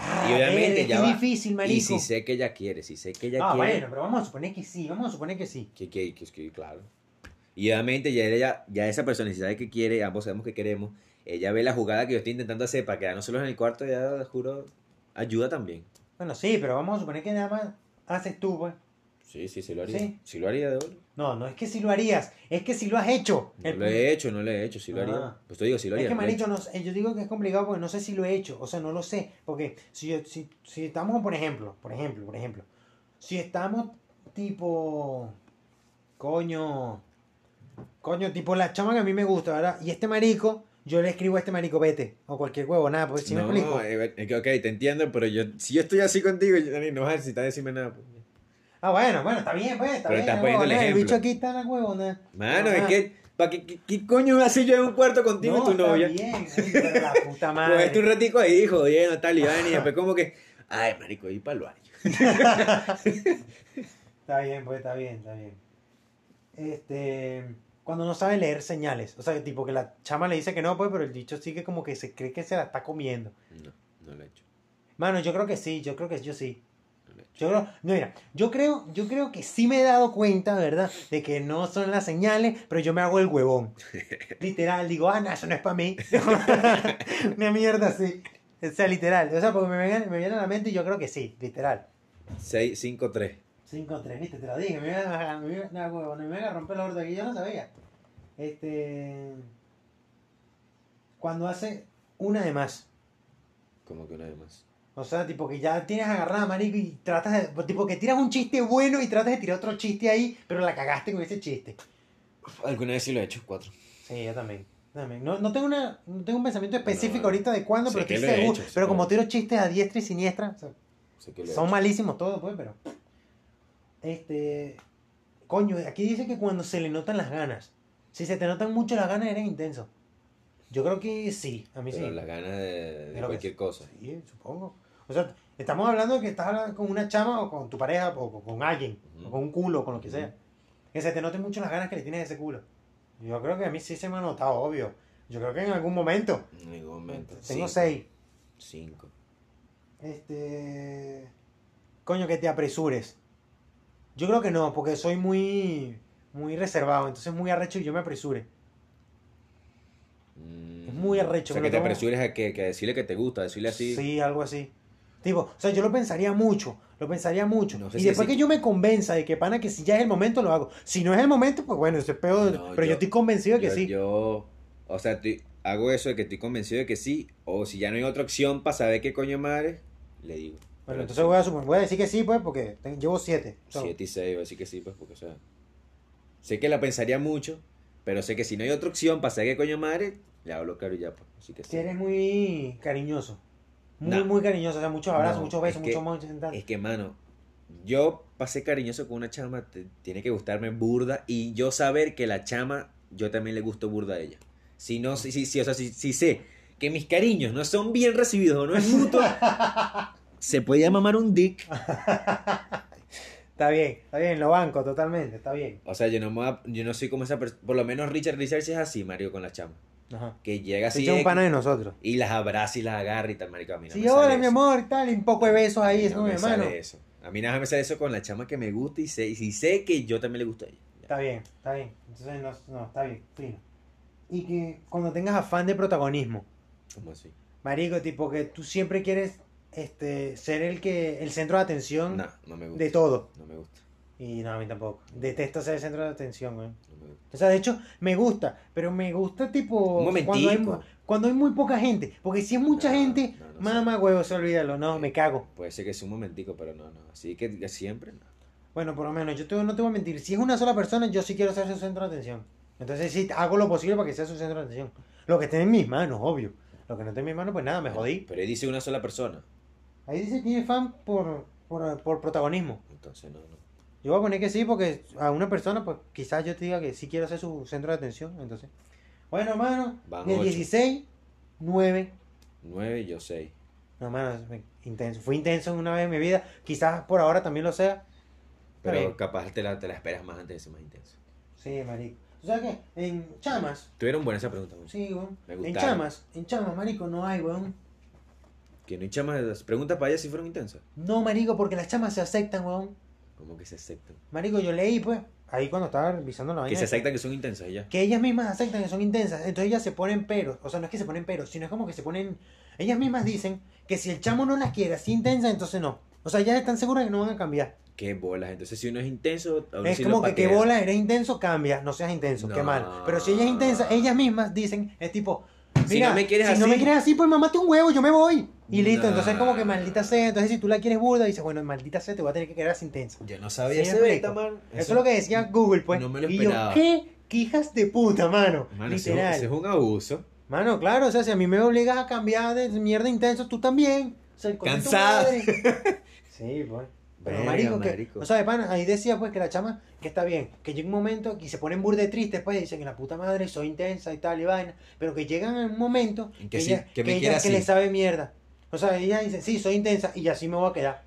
Ah,
Y obviamente
es
ya
que
va.
es difícil, marico.
Y si sé que ella quiere, si sé que ella
ah,
quiere.
bueno, pero vamos a suponer que sí, vamos a suponer que sí.
Que, que, que, que- claro. Y obviamente ya, ella, ya esa persona, si sabe que quiere, ambos sabemos que queremos, ella ve la jugada que yo estoy intentando hacer para quedarnos solos en el cuarto, ya juro, ayuda también.
Bueno, sí, pero vamos a suponer que nada más haces tú, pues.
Sí, sí, sí lo haría.
Sí.
Sí, lo haría de oro.
No, no es que si lo harías, es que si lo has hecho.
No
El
lo he hecho, no lo he hecho, sí lo
Ah.
haría. Pues te digo, sí lo
Es
haría.
que,
no lo he
marico, no yo digo que es complicado porque no sé si lo he hecho. O sea, no lo sé. Porque si, yo- si, si estamos, por ejemplo, por ejemplo, por ejemplo, si estamos tipo, coño, coño, tipo la chama que a mí me gusta, ¿verdad? Y este marico, yo le escribo a este marico, vete, o cualquier huevo, nada, pues si me explico.
No, eh, es que, ok, te entiendo, pero yo, si yo estoy así contigo, yo- no vas a necesitar decirme nada. pues.
Ah, bueno, bueno, está bien, pues, está
Pero
bien.
estás
la
poniendo el
huevona, el
ejemplo.
bicho aquí está la huevona.
Mano, es que, ¿pa qué, qué, qué coño me hace yo en un cuarto contigo y
No,
tu
está
novia?
bien, pero la puta madre.
Pues este un ratico ahí, jodiendo, tal, y y después como que, ay, marico, y para el baño.
Está bien, pues está bien, está bien. Este, cuando no sabe leer señales, o sea, tipo que la chama le dice que no, pues, pero el dicho sigue como que se cree que se la está comiendo.
No, no lo he hecho.
Mano, yo creo que sí, yo creo que yo sí.
No lo he hecho.
Yo creo, no, mira, yo creo, yo creo que sí me he dado cuenta, ¿verdad? De que no son las señales, pero yo me hago el huevón. Literal, digo, ah, no, eso no es para mí. Una mierda así. O sea, literal. O sea, porque me viene, me viene a la mente y yo creo que sí, literal.
6, 5, 3.
5-3, viste, te lo dije. Me iba a, me iba, nah, huevo, me iba a romper el orto aquí, yo no sabía. Este. Cuando hace una de más.
Como que una vez más.
O sea, tipo que ya tienes agarrada, marico, y tratas de. pues, Tipo que tiras un chiste bueno y tratas de tirar otro chiste ahí, pero la cagaste con ese chiste.
Alguna vez sí lo he hecho, cuatro.
Sí, yo también. también. No, no, tengo una, no tengo un pensamiento específico
No,
ahorita de cuándo, pero estoy
he hecho,
pero como tiro chistes a diestra y siniestra, o sea, son
hecho.
malísimos todos, pues, pero. Este. Coño, aquí dice que cuando se le notan las ganas. Si se te notan mucho las ganas, eres intenso. Yo creo que sí, a mí
Pero
sí.
las ganas de, cualquier cosa.
Sí, supongo. O sea, estamos hablando de que estás hablando con una chama o con tu pareja o con, con alguien, o con un culo, o con lo que sea. Que se te noten mucho las ganas que le tienes a ese culo. Yo creo que a mí sí se me ha notado, obvio. Yo creo que en algún momento.
En ningún momento.
Tengo
Cinco.
seis.
Cinco.
Este. Coño, que te apresures. Yo creo que no, porque soy muy. Muy reservado, entonces muy arrecho y yo me apresure.
Mm.
Es muy arrecho,
O sea, que te apresures a que, que decirle que te gusta, decirle así.
Sí, algo así. Tipo, o sea, yo lo pensaría mucho, lo pensaría mucho.
No sé
y
si
después que yo me convenza de que pana que si ya es el momento lo hago. Si no es el momento, pues bueno, ese es peor.
No,
pero yo,
yo-
estoy convencido de que
yo,
sí.
yo, o sea, estoy- hago eso de que estoy convencido de que sí. O si ya no hay otra opción para saber qué coño madre, le digo.
bueno,
Pero
entonces voy a, suponer- voy a decir que sí, pues, porque llevo siete. So,
7 y 6, voy a decir que sí, pues, porque, o sea. Sé que la pensaría mucho, pero sé que si no hay otra opción para saber qué coño madre, le hablo claro y ya, pues. Así que sí.
Si eres muy cariñoso. Muy, muy cariñoso. O sea, muchos abrazos,
No,
muchos besos, muchos tal.
Es que, mano, yo pasé cariñoso con una chama, te- tiene que gustarme burda y yo saber que la chama, yo también le gusto burda a ella. Si no, si, si, si, o sea, si, si sé que mis cariños no son bien recibidos o no es mutuo, se podía mamar un dick.
Está bien, está bien, lo banco totalmente, está bien.
O sea, yo no, me yo no soy como esa persona, por lo menos Richard Richards es así, Mario, con la chama.
Ajá.
Que llega así
Sí, es un
X,
pana de nosotros.
y las abraza y las agarra y tal, marico, a mí no
Sí,
me
hola,
sale
mi
eso.
amor, y tal, y un poco de besos ahí,
A mí
es
no
mi
me sale
hermano.
eso. A mí nada me sale eso con la chama que me gusta y sé, y si sé que yo también le gusto a ella.
Está bien, está bien. Entonces, no, no, está bien, fino. Y que cuando tengas afán de protagonismo,
¿Cómo así?
marico, tipo que tú siempre quieres este, ser el que el centro de atención
No, no me gusta.
de todo.
No me gusta.
Y no, a mí tampoco. Detesto ser el centro de atención, güey. O sea, de hecho, me gusta, pero me gusta tipo
Un
cuando hay, cuando hay muy poca gente. Porque si es mucha
No,
gente,
no, no
mamá huevo, se olvídalo. No, me cago.
Puede ser que sea un momentico, pero no, no. Así que que siempre no.
Bueno, por lo menos, yo te- no te voy a mentir. Si es una sola persona, yo sí quiero ser su centro de atención. Entonces sí, hago lo posible para que sea su centro de atención. Lo que esté en mis manos, obvio. Lo que no esté en mis manos, pues nada, me jodí.
Pero ahí dice una sola persona.
Ahí dice que tiene fan por, por, por protagonismo.
Entonces no, no.
Yo voy a poner que sí, porque a una persona, pues quizás yo te diga que sí quiero ser su centro de atención. Entonces, bueno, hermano,
Van
de
ocho.
16, 9.
Nueve, yo seis.
No, hermano, intenso. Fue intenso una vez en mi vida. Quizás por ahora también lo sea.
Pero capaz te la, te la esperas más antes de ser más intenso.
Sí, marico. O sea que en chamas,
Tuvieron buena esa pregunta. güey.
sí, weón.
Me
En
gustaron.
chamas, en chamas, marico, no hay, weón.
Que no hay chamas. las Preguntas para ellas si fueron intensas.
No, marico, porque las chamas se aceptan, weón.
Como que se aceptan.
Marico, yo leí, pues, ahí cuando estaba revisando la
Que
vaina.
se
esa,
aceptan que son intensas ya.
que ellas mismas aceptan que son intensas, entonces ellas se ponen peros, o sea, no es que se ponen peros, sino es como que se ponen, ellas mismas dicen que si el chamo no las quiere así intensa, entonces no. O sea, ellas están seguras que no van a cambiar.
Qué bolas. Entonces si uno es intenso, a uno
Es
sí
como que qué
patea.
bola, eres intenso, cambia, no seas intenso, qué mal. Pero si ella es intensa, ellas mismas dicen, es tipo,
Si no me quieres
si no
así-
me quieres así, pues mamate un huevo, yo me voy. Y listo,
No.
entonces como que maldita sea, entonces si tú la quieres burda, dices, bueno, maldita sea, te voy a tener que quedar así intensa.
Yo no sabía
Sí,
ese beta, man.
Eso, es lo que decía Google, pues.
no me lo
y yo,
esperaba.
¿qué? ¿Qué hijas de puta, mano?
Mano, ese,
Literal.
ese es un abuso.
Mano, claro, o sea, si a mí me obligas a cambiar de mierda intenso, tú también. O sea,
Cansada.
Sí, pues. Pero marico, que, o sea, de pana, ahí decía pues que la chama, que está bien, que llega un momento y se ponen burde tristes, pues dicen que la puta madre soy intensa y tal y vaina, pero que llegan un momento
En
que,
que sí,
ella,
que me
ella- que le sabe mierda. O sea, ella dice, sí, soy intensa y así me voy a quedar.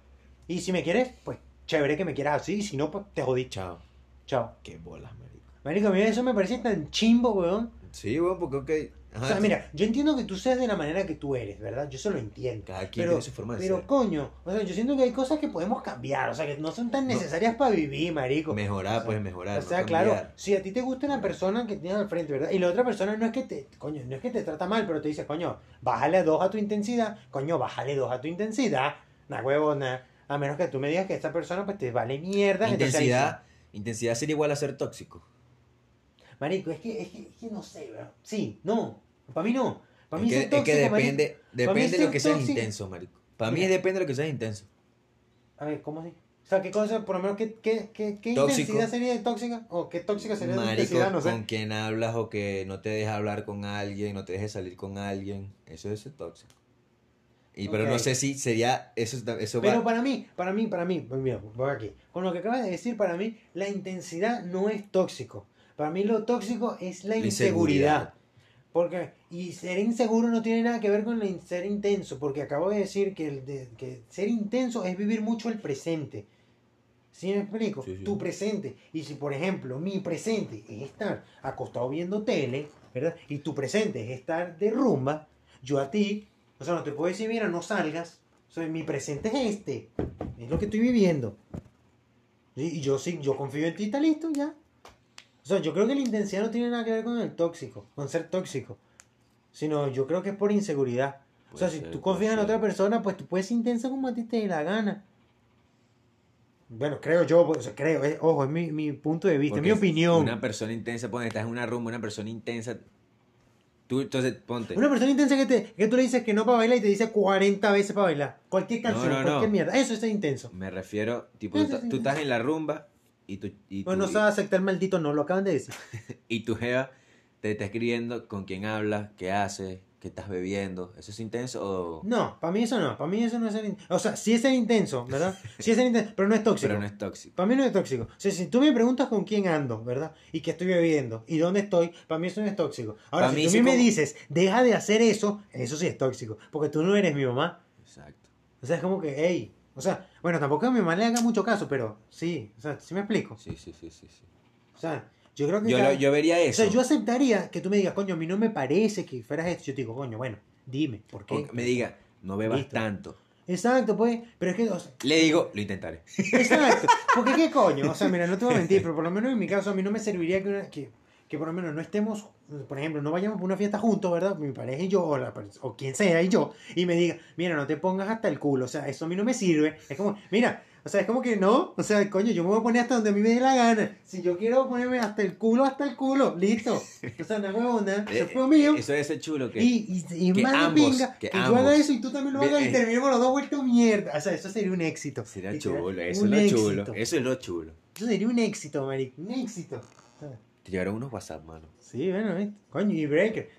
Y si me quieres, pues chévere que me quieras así, y si no, pues te jodí.
Chao.
Chao.
Qué bolas, marico.
Marico, a mí eso me parece tan chimbo, weón.
Sí, bueno, porque ok. Ajá,
O sea, mira, yo entiendo que tú seas de la manera que tú eres, ¿verdad? Yo se lo entiendo.
Cada quien
Pero,
tiene su forma de
pero
ser.
coño, o sea, yo siento que hay cosas que podemos cambiar, o sea, que no son tan
No.
necesarias para vivir, marico.
Mejorar,
O sea,
pues mejorar.
O sea, claro, si a ti te gusta una persona que tienes al frente, ¿verdad? Y la otra persona no es que te, coño, no es que te trata mal, pero te dice, coño, bájale dos a tu intensidad, coño, bájale dos a tu intensidad, na huevona. A menos que tú me digas que esta persona pues te vale mierda. entonces
Intensidad, intensidad sería igual a ser tóxico.
Marico, es que, es que, es que no sé, bro. Sí, no. Para mí no. Para
Es
mí
que, es que
tóxico,
depende, depende de lo que seas intenso, marico. Para mí depende de lo que seas intenso.
A ver, ¿cómo así? O sea, ¿qué cosa, por lo menos, qué, qué, qué, qué intensidad sería de tóxica? ¿O qué tóxica sería de intensidad? No sé.
con quien hablas o que no te deja hablar con alguien, no te dejes salir con alguien. Eso es tóxico. Y pero no sé si sería eso eso
Pero
va
para mí, para mí, para mí, mira, voy aquí. Con lo que acabas de decir, para mí, la intensidad no es tóxico. Para mí lo tóxico es la
La
inseguridad.
inseguridad.
Porque, y ser inseguro no tiene nada que ver con ser intenso, porque acabo de decir que, el de- que ser intenso es vivir mucho el presente. ¿Sí me explico?
Sí, sí.
Tu presente. Y si, por ejemplo, mi presente es estar acostado viendo tele, ¿verdad? Y tu presente es estar de rumba, yo a ti, o sea, no te puedo decir, mira, no salgas. O sea, mi presente es este. Es lo que estoy viviendo. ¿Sí? Y yo sí, yo confío en ti, está listo, ya. O sea, yo creo que la intensidad no tiene nada que ver con el tóxico, con ser tóxico. Sino yo creo que es por inseguridad. o sea, si tú confías en
ser.
otra persona, pues tú puedes ser intenso como a ti te dé la gana. Bueno, creo yo, pues, creo, eh, ojo, es mi, mi punto de vista, es mi opinión.
Una persona intensa, ponte, estás en una rumba, una persona intensa. Tú, entonces, ponte.
Una persona intensa que, te, que tú le dices que no para bailar y te dice 40 veces para bailar. Cualquier canción,
no, no.
cualquier mierda. Eso es intenso.
Me refiero, tipo, tú, estás en la rumba y tu, y,
Pues no
tu,
sabe aceptar maldito no, lo acaban de decir.
y tu jeva te está escribiendo con quién hablas, qué haces, qué estás bebiendo. ¿Eso es intenso o...?
No, para mí eso no, para mí eso no es ser intenso. O sea, sí es ser intenso, ¿verdad? Sí es ser intenso, pero no es tóxico.
Pero no es tóxico.
Para mí no es tóxico. O sea, si tú me preguntas con quién ando, ¿verdad? Y qué estoy bebiendo y dónde estoy, para mí eso no es tóxico. Ahora,
Pa'
si
mí
tú a
sí
mí me
como-
dices, deja de hacer eso, eso sí es tóxico. Porque tú no eres mi mamá.
Exacto.
O sea, es como que, hey. O sea, bueno, tampoco mi mamá le haga mucho caso, pero sí. O sea, ¿sí me explico?
Sí, sí, sí, sí. sí.
O sea, yo creo que.
Yo,
cada-
lo- yo vería
O
eso.
sea, yo aceptaría que tú me digas, coño, a mí no me parece que fueras esto. Yo te digo, coño, bueno, dime, ¿por qué?
O me diga, no bebas
Listo.
tanto.
Exacto, pues. Pero es que, o sea,
Le digo, lo intentaré.
Exacto. Porque qué coño, o sea, mira, no te voy a mentir, pero por lo menos en mi caso a mí no me serviría que, una- que, que por lo menos no estemos, por ejemplo, no vayamos por una fiesta juntos, ¿verdad? Mi pareja y yo, o, la, o quien sea y yo, y me diga, mira, no te pongas hasta el culo, o sea, eso a mí no me sirve. Es como, mira, o sea, es como que no, o sea, coño, yo me voy a poner hasta donde a mí me dé la gana. Si yo quiero ponerme hasta el culo, hasta el culo, listo. O sea, no es huevona, eso es mío.
Eso debe ser chulo. Que,
Y, y, y
que
más
ambos,
pinga,
que
que, yo haga eso y tú también lo hagas y
eh.
terminemos los dos vueltos mierda. O sea, eso sería un éxito.
Sería chulo. Eso es lo chulo. Eso es lo chulo.
Eso sería un éxito, marico. Un éxito.
Te llegaron unos WhatsApp, mano.
Sí, bueno, ¿viste? Coño, y Breaker.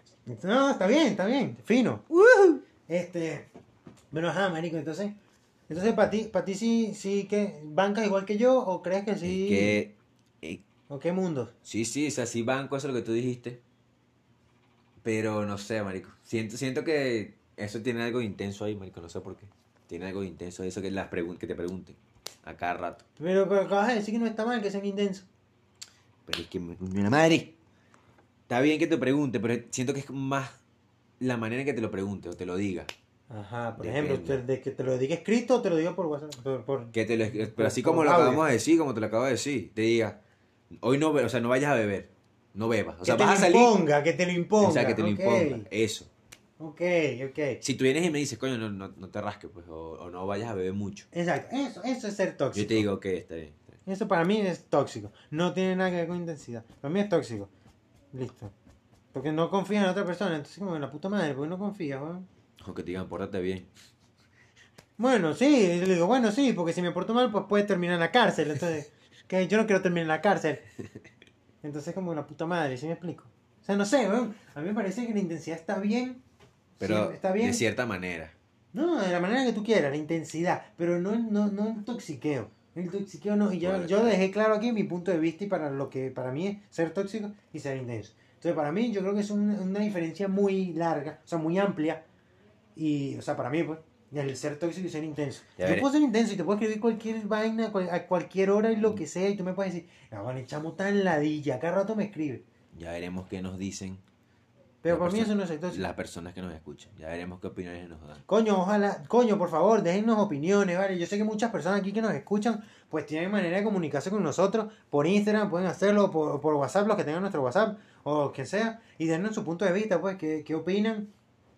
No, está bien, está bien. Fino. Este. Bueno, ajá, marico, entonces. Entonces, para ti, para ti sí, sí que bancas igual que yo, o crees que sí.
Que, eh,
¿O qué mundo?
sí, sí, o sea, sí banco, eso es lo que tú dijiste. Pero no sé, marico. Siento, siento que eso tiene algo intenso ahí, marico. No sé por qué. Tiene algo intenso eso que, las pregun- que te pregunten a cada rato.
Pero, pero acabas de decir que no está mal, que sean intenso.
Pero es que, mi madre. Está bien que te pregunte, pero siento que es más la manera en que te lo pregunte o te lo diga.
Ajá, por
Depende.
ejemplo, te- de que te lo diga escrito o te lo diga por WhatsApp. Por, por-
Que te lo, pero así
Por
como lo
audio.
acabamos de decir, como te lo acabo de decir, te diga, hoy no, o sea, no vayas a beber, no bebas. O sea,
que te
vas a
lo
salir.
imponga, que te lo imponga.
o sea, que te lo imponga. Eso.
Ok, ok.
Si tú vienes y me dices, coño, no, no, no te rasques, pues, o, o no vayas a beber mucho.
Exacto, eso, eso es ser tóxico.
Yo te digo, ok, está bien.
Eso para mí es tóxico. No tiene nada que ver con intensidad. Para mí es tóxico. Listo. Porque no confía en otra persona. Entonces, como la puta madre, porque no confía, weón.
O que te digan, pórtate bien.
Bueno, sí, yo le digo, bueno, sí, porque si me porto mal, pues puede terminar en la cárcel. Entonces, que yo no quiero terminar en la cárcel. Entonces, como la puta madre, ¿sí me explico? O sea, no sé, weón. A mí me parece que la intensidad está bien.
Pero
Sí, está bien.
de cierta manera.
No, de la manera que tú quieras, la intensidad, pero no, no, no el toxiqueo. El toxiqueo no, y yo,
Bueno,
yo dejé claro aquí mi punto de vista y para lo que para mí es ser tóxico y ser intenso. Entonces, para mí, yo creo que es una, una diferencia muy larga, o sea, muy amplia. Y, o sea, para mí, pues, el ser tóxico y ser intenso.
Ya
yo
veré.
puedo ser intenso y te puedo escribir cualquier vaina, cual- a cualquier hora y lo que sea, y tú me puedes decir, no, vale, chamo tan ladilla, cada rato me escribe.
Ya veremos qué nos dicen
Pero para mí eso no es tóxico.
las personas que nos escuchan. Ya veremos qué opiniones nos dan.
Coño, ojalá, coño, por favor, déjennos opiniones, ¿vale? Yo sé que muchas personas aquí que nos escuchan, pues tienen manera de comunicarse con nosotros por Instagram, pueden hacerlo por, por WhatsApp, los que tengan nuestro WhatsApp, o que sea, y dennos su punto de vista, pues, qué, qué opinan,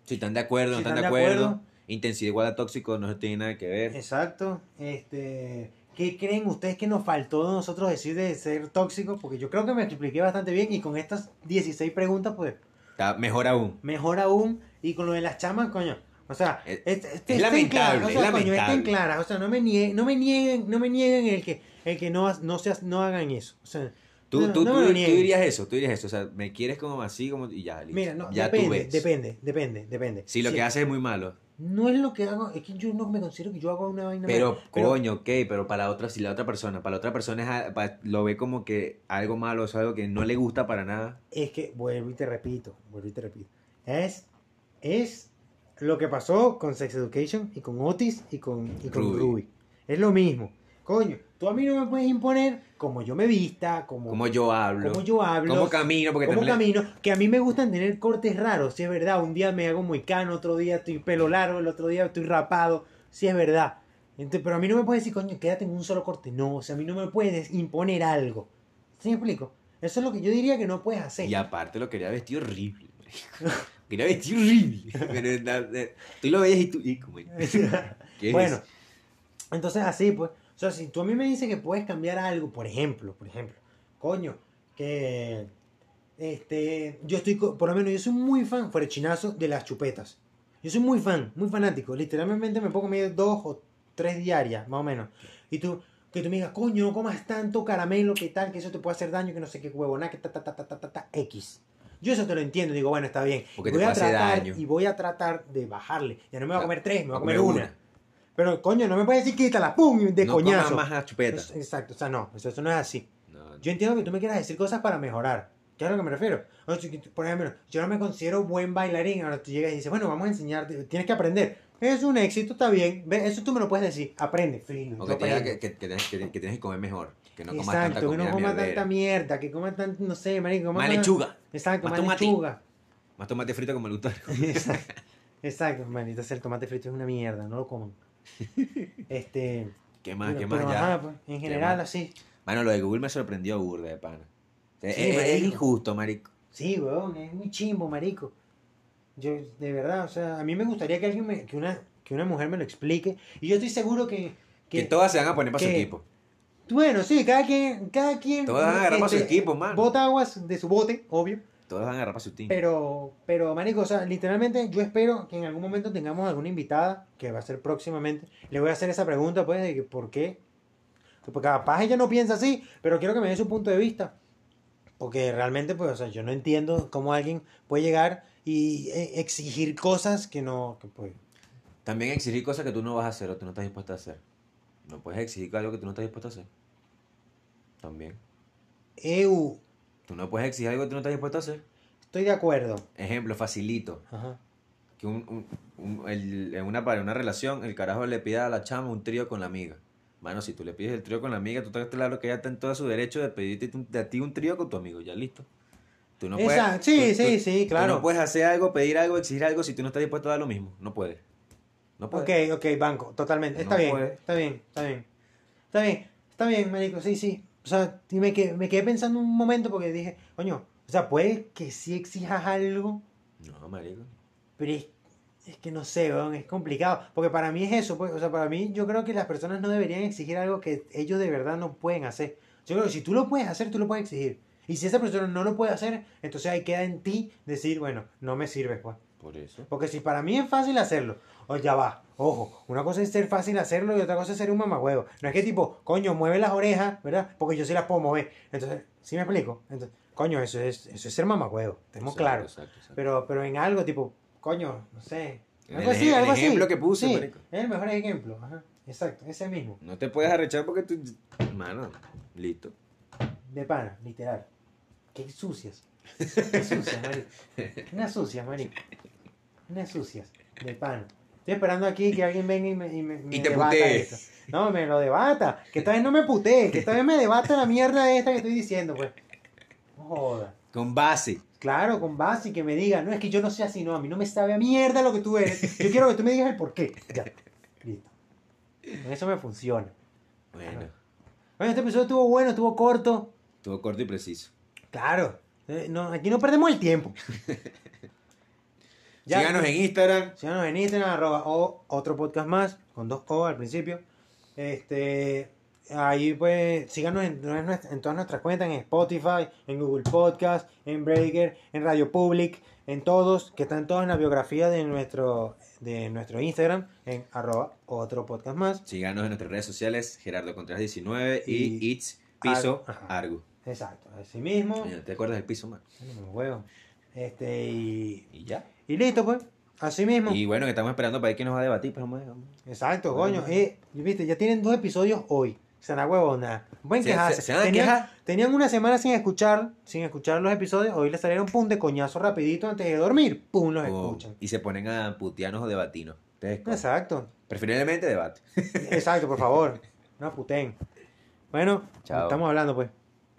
Si están de acuerdo, no
si
están, de acuerdo. intensidad igual a tóxico no tiene nada que ver.
Exacto. Este, ¿Qué creen ustedes que nos faltó de nosotros decir de ser tóxicos? Porque yo creo que me expliqué bastante bien y con estas 16 preguntas, pues,
Está mejor aún.
mejor aún. Y con lo de las chamas, coño. O sea,
Es-
este- este-
es
estén
lamentable,
claras, o sea,
es
coño, estén
lamentable.
claras. O sea, no me nieguen, no me nieguen, no me nieguen el que, el que no, no, seas, no hagan eso. O sea,
Tú,
no,
tú,
no
tú- tú dirías eso, tú dirías eso. O sea, me quieres como así, como y ya, listo.
Mira, no,
ya tú
depende,
ves.
depende, depende, depende.
Si lo
Sí,
que haces es muy malo.
No es lo que hago, es que yo no me considero que yo hago una vaina
Pero,
mala,
coño, ok, pero para otra, si la otra persona, para la otra persona es a- pa- lo ve como que algo malo, o sea, algo que no le gusta para nada.
es que, vuelvo y te repito, vuelvo y te repito. Es, es lo que pasó con Sex Education y con Otis y con, y con
Ruby.
Ruby. Es lo mismo. Coño, tú a mí no me puedes imponer como yo me vista, como,
Como yo hablo.
como yo hablo,
Como camino, porque
cómo
también
camino, que a mí me gustan tener cortes raros, si es verdad. Un día me hago muy cano, otro día estoy pelo largo, el otro día estoy rapado, si es verdad. Entonces, pero a mí no me puedes decir, coño, quédate en un solo corte. No, o sea, a mí no me puedes imponer algo. ¿Sí me explico? Eso es lo que yo diría que no puedes hacer.
Y aparte lo quería vestir horrible. quería vestir horrible. Pero na- tú lo veías y tú. Y como, ¿qué es
bueno, entonces así, pues. O sea, si tú a mí me dices que puedes cambiar algo, por ejemplo, por ejemplo, coño, que este, yo estoy, por lo menos yo soy muy fan, fuera chinazo, de las chupetas. Yo soy muy fan, muy fanático. Literalmente me pongo medio dos o tres diarias, más o menos. Y tú, que tú me digas, coño, no comas tanto caramelo, que tal, que eso te puede hacer daño, que no sé qué huevo, nada, que ta, ta, ta, ta, ta, ta, ta, X. Yo eso te lo entiendo, digo, bueno, está bien.
Porque
Y
te
voy a tratar,
daño.
y voy a tratar de bajarle. Ya no me voy a comer tres, me voy a comer una.
una.
Pero coño, no me puedes decir quítala, pum, de
no
coñazo.
comas más la chupeta.
Exacto, o sea, no, eso, eso no es así.
No, no.
Yo entiendo que tú me quieras decir cosas para mejorar. ¿Qué es a lo que me refiero? O sea, que tú- por ejemplo, yo no me considero buen bailarín. Ahora tú llegas y dices, bueno, vamos a enseñarte, tienes que aprender. Es un éxito, está bien. Eso tú me lo puedes decir. Aprende, fino.
O que, te diga que, que, que tienes, que, que tienes que comer mejor. Que no comas
Exacto,
tanta
que
comida
no coma
mierdera.
tanta mierda, que coma tan, no sé, marico.
Más
más-
lechuga.
Exacto,
más
lechuga.
Más tomate frito como el gusto.
Exacto, exacto, man. Entonces el tomate frito es una mierda, no lo coman. Este.
¿Qué más?
pero-
¿Qué más?
pero,
ya.
ajá, pues, en general,
más?
así.
Mano, lo de Google me sorprendió burda de pana.
Sí,
es, injusto, marico.
Sí, weón, es muy chimbo, marico. Yo, de verdad, o sea, a mí me gustaría que alguien me, que una, que una mujer me lo explique. Y yo estoy seguro que,
Que,
que,
todas se van a poner para su equipo.
bueno, sí, cada quien, cada quien
Todas van a agarrar para su
este,
equipo, mano.
bota aguas de su bote, obvio.
Todas van a agarrar para su team.
Pero, pero, marico, o sea, literalmente yo espero que en algún momento tengamos alguna invitada, que va a ser próximamente. Le voy a hacer esa pregunta, pues, de que por qué. Porque capaz ella no piensa así, pero quiero que me dé su punto de vista. Porque realmente, pues, o sea, yo no entiendo cómo alguien puede llegar y eh, exigir cosas que no, que pues,
También exigir cosas que tú no vas a hacer o tú no estás dispuesto a hacer. No puedes exigir algo que tú no estás dispuesto a hacer. También.
eu,
Tú no puedes exigir algo que tú no estás dispuesto a hacer.
estoy de acuerdo.
Ejemplo, facilito.
Ajá.
Que un, un- un- el- en una, una relación, el carajo le pida a la chama un trío con la amiga. Mano, si tú le pides el trío con la amiga, tú estás claro que ella está en todo su derecho de pedirte de a ti un trío con tu amigo. Ya listo. Tú no puedes,
sí,
tú-
sí,
tú-
sí,
tú
claro.
no puedes hacer algo, pedir algo, exigir algo si tú no estás dispuesto a dar lo mismo. No puedes. No puedes.
Ok, ok, banco, totalmente. Está
No
bien,
puede.
está bien, está bien. Está bien, está bien, marico, sí, sí. O sea, y me quedé, me quedé pensando un momento porque dije, coño, o sea, puede que sí exijas algo,
No, marico.
pero es, es que no sé, weón, es complicado. Porque para mí es eso, pues, o sea, para mí yo creo que las personas no deberían exigir algo que ellos de verdad no pueden hacer. Yo creo que si tú lo puedes hacer, tú lo puedes exigir. Y si esa persona no lo puede hacer, entonces ahí queda en ti decir, bueno, no me sirve, pues.
Por eso.
Porque si para mí es fácil hacerlo, o ya va, ojo, una cosa es ser fácil hacerlo y otra cosa es ser un mamahuevo. No es que tipo, coño, mueve las orejas, ¿verdad? Porque yo sí las puedo mover. Entonces, ¿sí me explico? Entonces, coño, eso es, eso es ser claros.
exacto, exacto.
Pero, pero en algo tipo, coño, no sé. Algo
el
así, algo
el
así.
ejemplo que puse,
Sí, es el mejor ejemplo. Ajá, exacto, ese mismo.
No te puedes arrechar porque tú. Mano, listo.
De pana, literal. Qué sucias. Qué sucias, marico. Unas sucias, marico. Unas sucias. De pana. Estoy esperando aquí que alguien venga y me, y me, me
Y te
debata
putee.
esto. No, me lo debata. Que esta vez no me putee. Que esta vez me debata la mierda esta que estoy diciendo, pues. No joda.
Con base.
Claro, con base y que me diga, no es que yo no sea así, no, a mí no me sabe a mierda lo que tú eres. Yo quiero que tú me digas el por qué. Ya. Listo. Con eso me funciona.
Bueno,
Bueno, este episodio estuvo bueno, estuvo corto.
estuvo corto y preciso.
Claro. Eh, no, aquí no perdemos el tiempo. Ya,
Síganos en Instagram.
Síganos en Instagram, arroba o otro podcast más, con dos O al principio. Este, ahí pues, síganos en, en todas nuestras cuentas, en Spotify, en Google Podcast, en Breaker, en Radio Public, en todos, que están todos en la biografía de nuestro, de nuestro Instagram, en arroba otro podcast más.
Síganos en nuestras redes sociales, Gerardo Contreras 19 y,
Y
It's Piso
Argo. Ajá.
Argo.
Exacto, así mismo.
¿Te acuerdas del piso, man?
Bueno, huevo. Este, y,
Y ya.
Y listo pues, así mismo.
Y bueno, que estamos esperando para ver quién nos va a debatir, pero vamos vamos.
Exacto, coño. Eh, viste, ya tienen dos episodios hoy. Se la huevo, nada. Pueden
Se-
quejarse.
se- se
tenían,
quejar.
tenían una semana sin escuchar, sin escuchar los episodios. Hoy les salieron pum de coñazo rapidito antes de dormir. Pum, los
Oh,
escuchan.
y se ponen a putearnos o coño.
Exacto.
Preferiblemente debate.
Exacto, por favor. No puten. Bueno,
Chao.
estamos hablando pues.